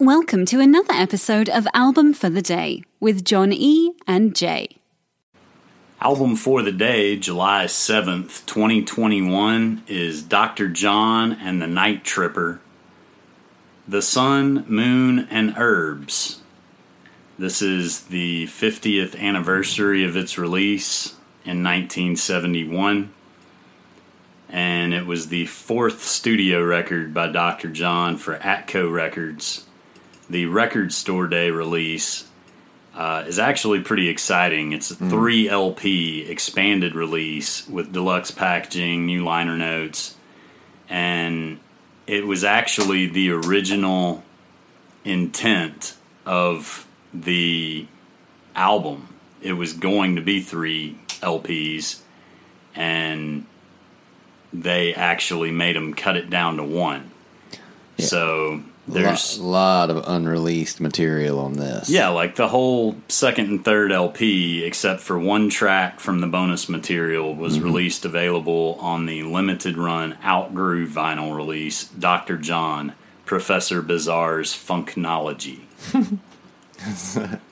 Welcome to another episode of Album for the Day with John E. and Jay. Album for the day, July 7th, 2021, is Dr. John and the Night Tripper, The Sun, Moon, and Herbs. This is the 50th anniversary of its release in 1971, and it was the fourth studio record by Dr. John for Atco Records. The Record Store Day release uh, is actually pretty exciting. It's a three LP expanded release with deluxe packaging, new liner notes, and it was actually the original intent of the album. It was going to be three LPs, and they actually made them cut it down to one. So there's a lot of unreleased material on this. yeah, like the whole second and third LP, except for one track from the bonus material, was mm-hmm. released available on the limited run Outgrew vinyl release, Dr. John, Professor Bizarre's Funknology.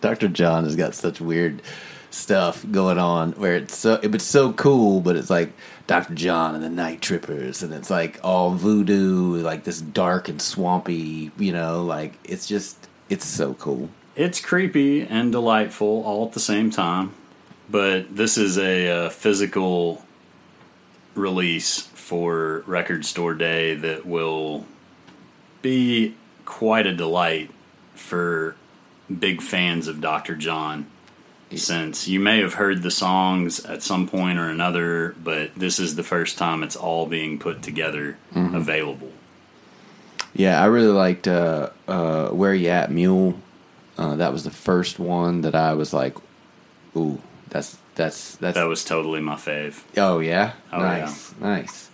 Dr. John has got such weird stuff going on where it's so it's so cool, but it's like Dr. John and the Night Trippers, and it's like all voodoo, like this dark and swampy, you know, like it's just it's so cool. It's creepy and delightful all at the same time, but this is a, uh physical release for Record Store Day that will be quite a delight for big fans of Dr. John. Since you may have heard the songs at some point or another, but this is the first time it's all being put together available. Yeah, I really liked uh, uh, Where You At Mule. Uh, that was the first one that I was like, ooh, that's that's that's That was totally my fave. Oh yeah, Oh, nice, nice.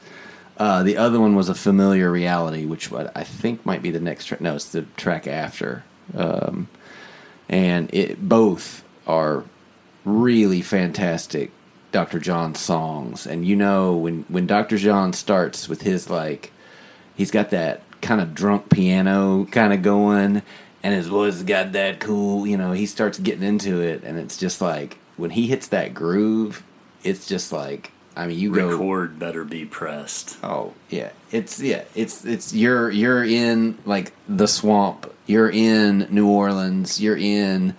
Uh, the other one was a familiar reality, which what I think might be the next track. No, it's the track after, um, and it both are really fantastic. Dr. John songs, and you know when when Dr. John starts with his like, he's got that kind of drunk piano kind of going, and his voice has got that cool. You know, he starts getting into it, and it's just like when he hits that groove, it's just like I mean, you go. Record better be pressed. Oh yeah, it's yeah, it's it's you're you're in like the swamp. You're in New Orleans. You're in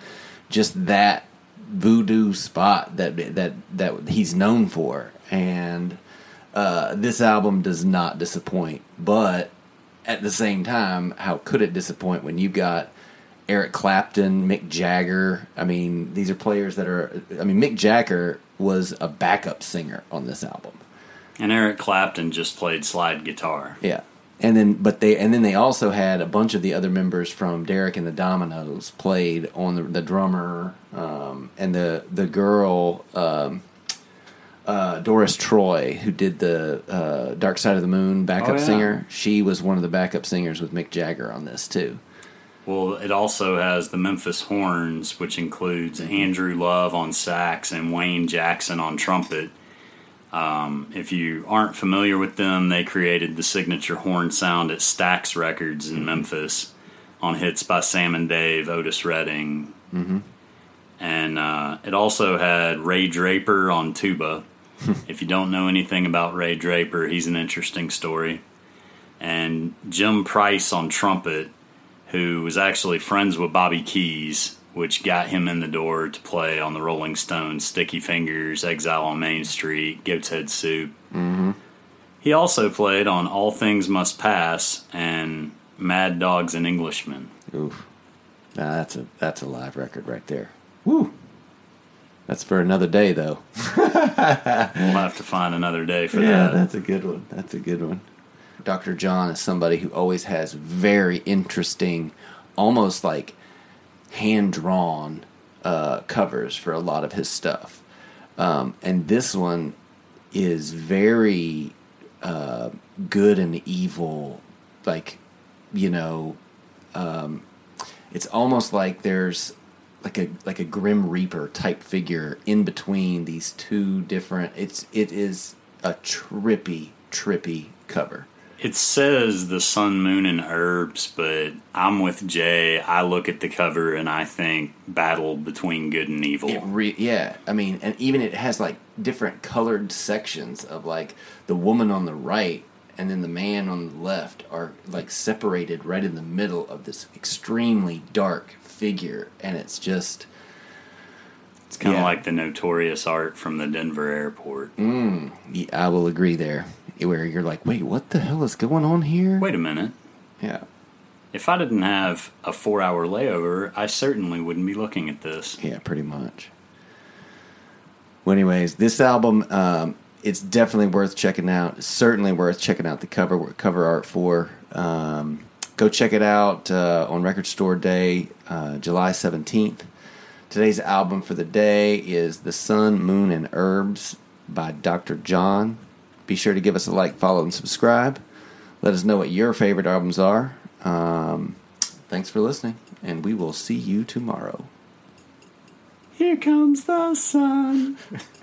just that voodoo spot that that that he's known for, and uh, this album does not disappoint. But at the same time, how could it disappoint when you got Eric Clapton, Mick Jagger? I mean, these are players that are. I mean, Mick Jagger was a backup singer on this album. And Eric Clapton just played slide guitar. Yeah. And then, but they, and then they also had a bunch of the other members from Derek and the Dominos played on the, the drummer, um, and the the girl um, uh, Doris Troy, who did the uh, Dark Side of the Moon backup Oh, yeah. singer. She was one of the backup singers with Mick Jagger on this too. Well, it also has the Memphis Horns, which includes Andrew Love on sax and Wayne Jackson on trumpet. Um, if you aren't familiar with them, they created the signature horn sound at Stax Records in Memphis on hits by Sam and Dave, Otis Redding. Mm-hmm. And uh, it also had Ray Draper on tuba. if you don't know anything about Ray Draper, he's an interesting story. And Jim Price on trumpet who was actually friends with Bobby Keys, which got him in the door to play on the Rolling Stones, Sticky Fingers, Exile on Main Street, Goat's Head Soup. Mm-hmm. He also played on All Things Must Pass and Mad Dogs and Englishmen. Oof, nah, that's a that's a live record right there. Woo. That's for another day, though. We'll have to find another day for Yeah, that. that's a good one. That's a good one. Dr. John is somebody who always has very interesting, almost like hand drawn uh, covers for a lot of his stuff. Um, and this one is very uh, good and evil. Like, you know, um, it's almost like there's like a like a grim reaper type figure in between these two different it's it is a trippy trippy cover It says the sun, moon, and herbs, but I'm with Jay. I look at the cover and I think battle between good and evil. Re- yeah, I mean, and even it has like different colored sections of like the woman on the right and then the man on the left are like separated right in the middle of this extremely dark figure, and it's just it's kind of yeah. like the notorious art from the Denver airport. Mm, yeah, I will agree there. Where you're like, wait, what the hell is going on here? Wait a minute. Yeah, If I didn't have a four hour layover, I certainly wouldn't be looking at this. yeah, pretty much. Well, anyways, this album, um, it's definitely worth checking out. Certainly worth checking out the cover cover art for. Um, go check it out uh, on Record Store Day, uh, July seventeenth. Today's album for the day is "The Sun, Moon, and Herbs" by Dr. John. Be sure to give us a like, follow, and subscribe. Let us know what your favorite albums are. Um, thanks for listening, and we will see you tomorrow. Here comes the sun.